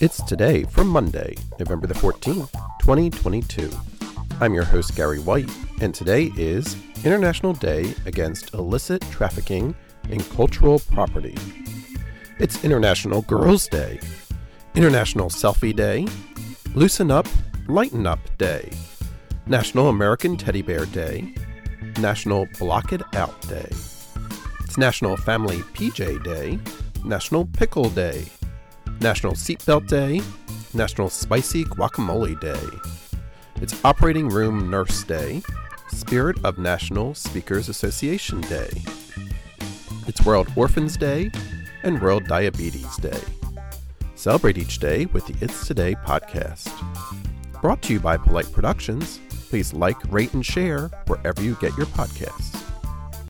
It's today from Monday, November the 14th, 2022. I'm your host, Gary White, and today is International Day Against Illicit Trafficking in Cultural Property. It's International Girls Day, International Selfie Day, Loosen Up, Lighten Up Day, National American Teddy Bear Day, National Block It Out Day. It's National Family PJ Day, National Pickle Day, National Seatbelt Day, National Spicy Guacamole Day. It's Operating Room Nurse Day, Spirit of National Speakers Association Day. It's World Orphans Day and World Diabetes Day. Celebrate each day with the It's Today podcast. Brought to you by Polite Productions. Please like, rate, and share wherever you get your podcasts.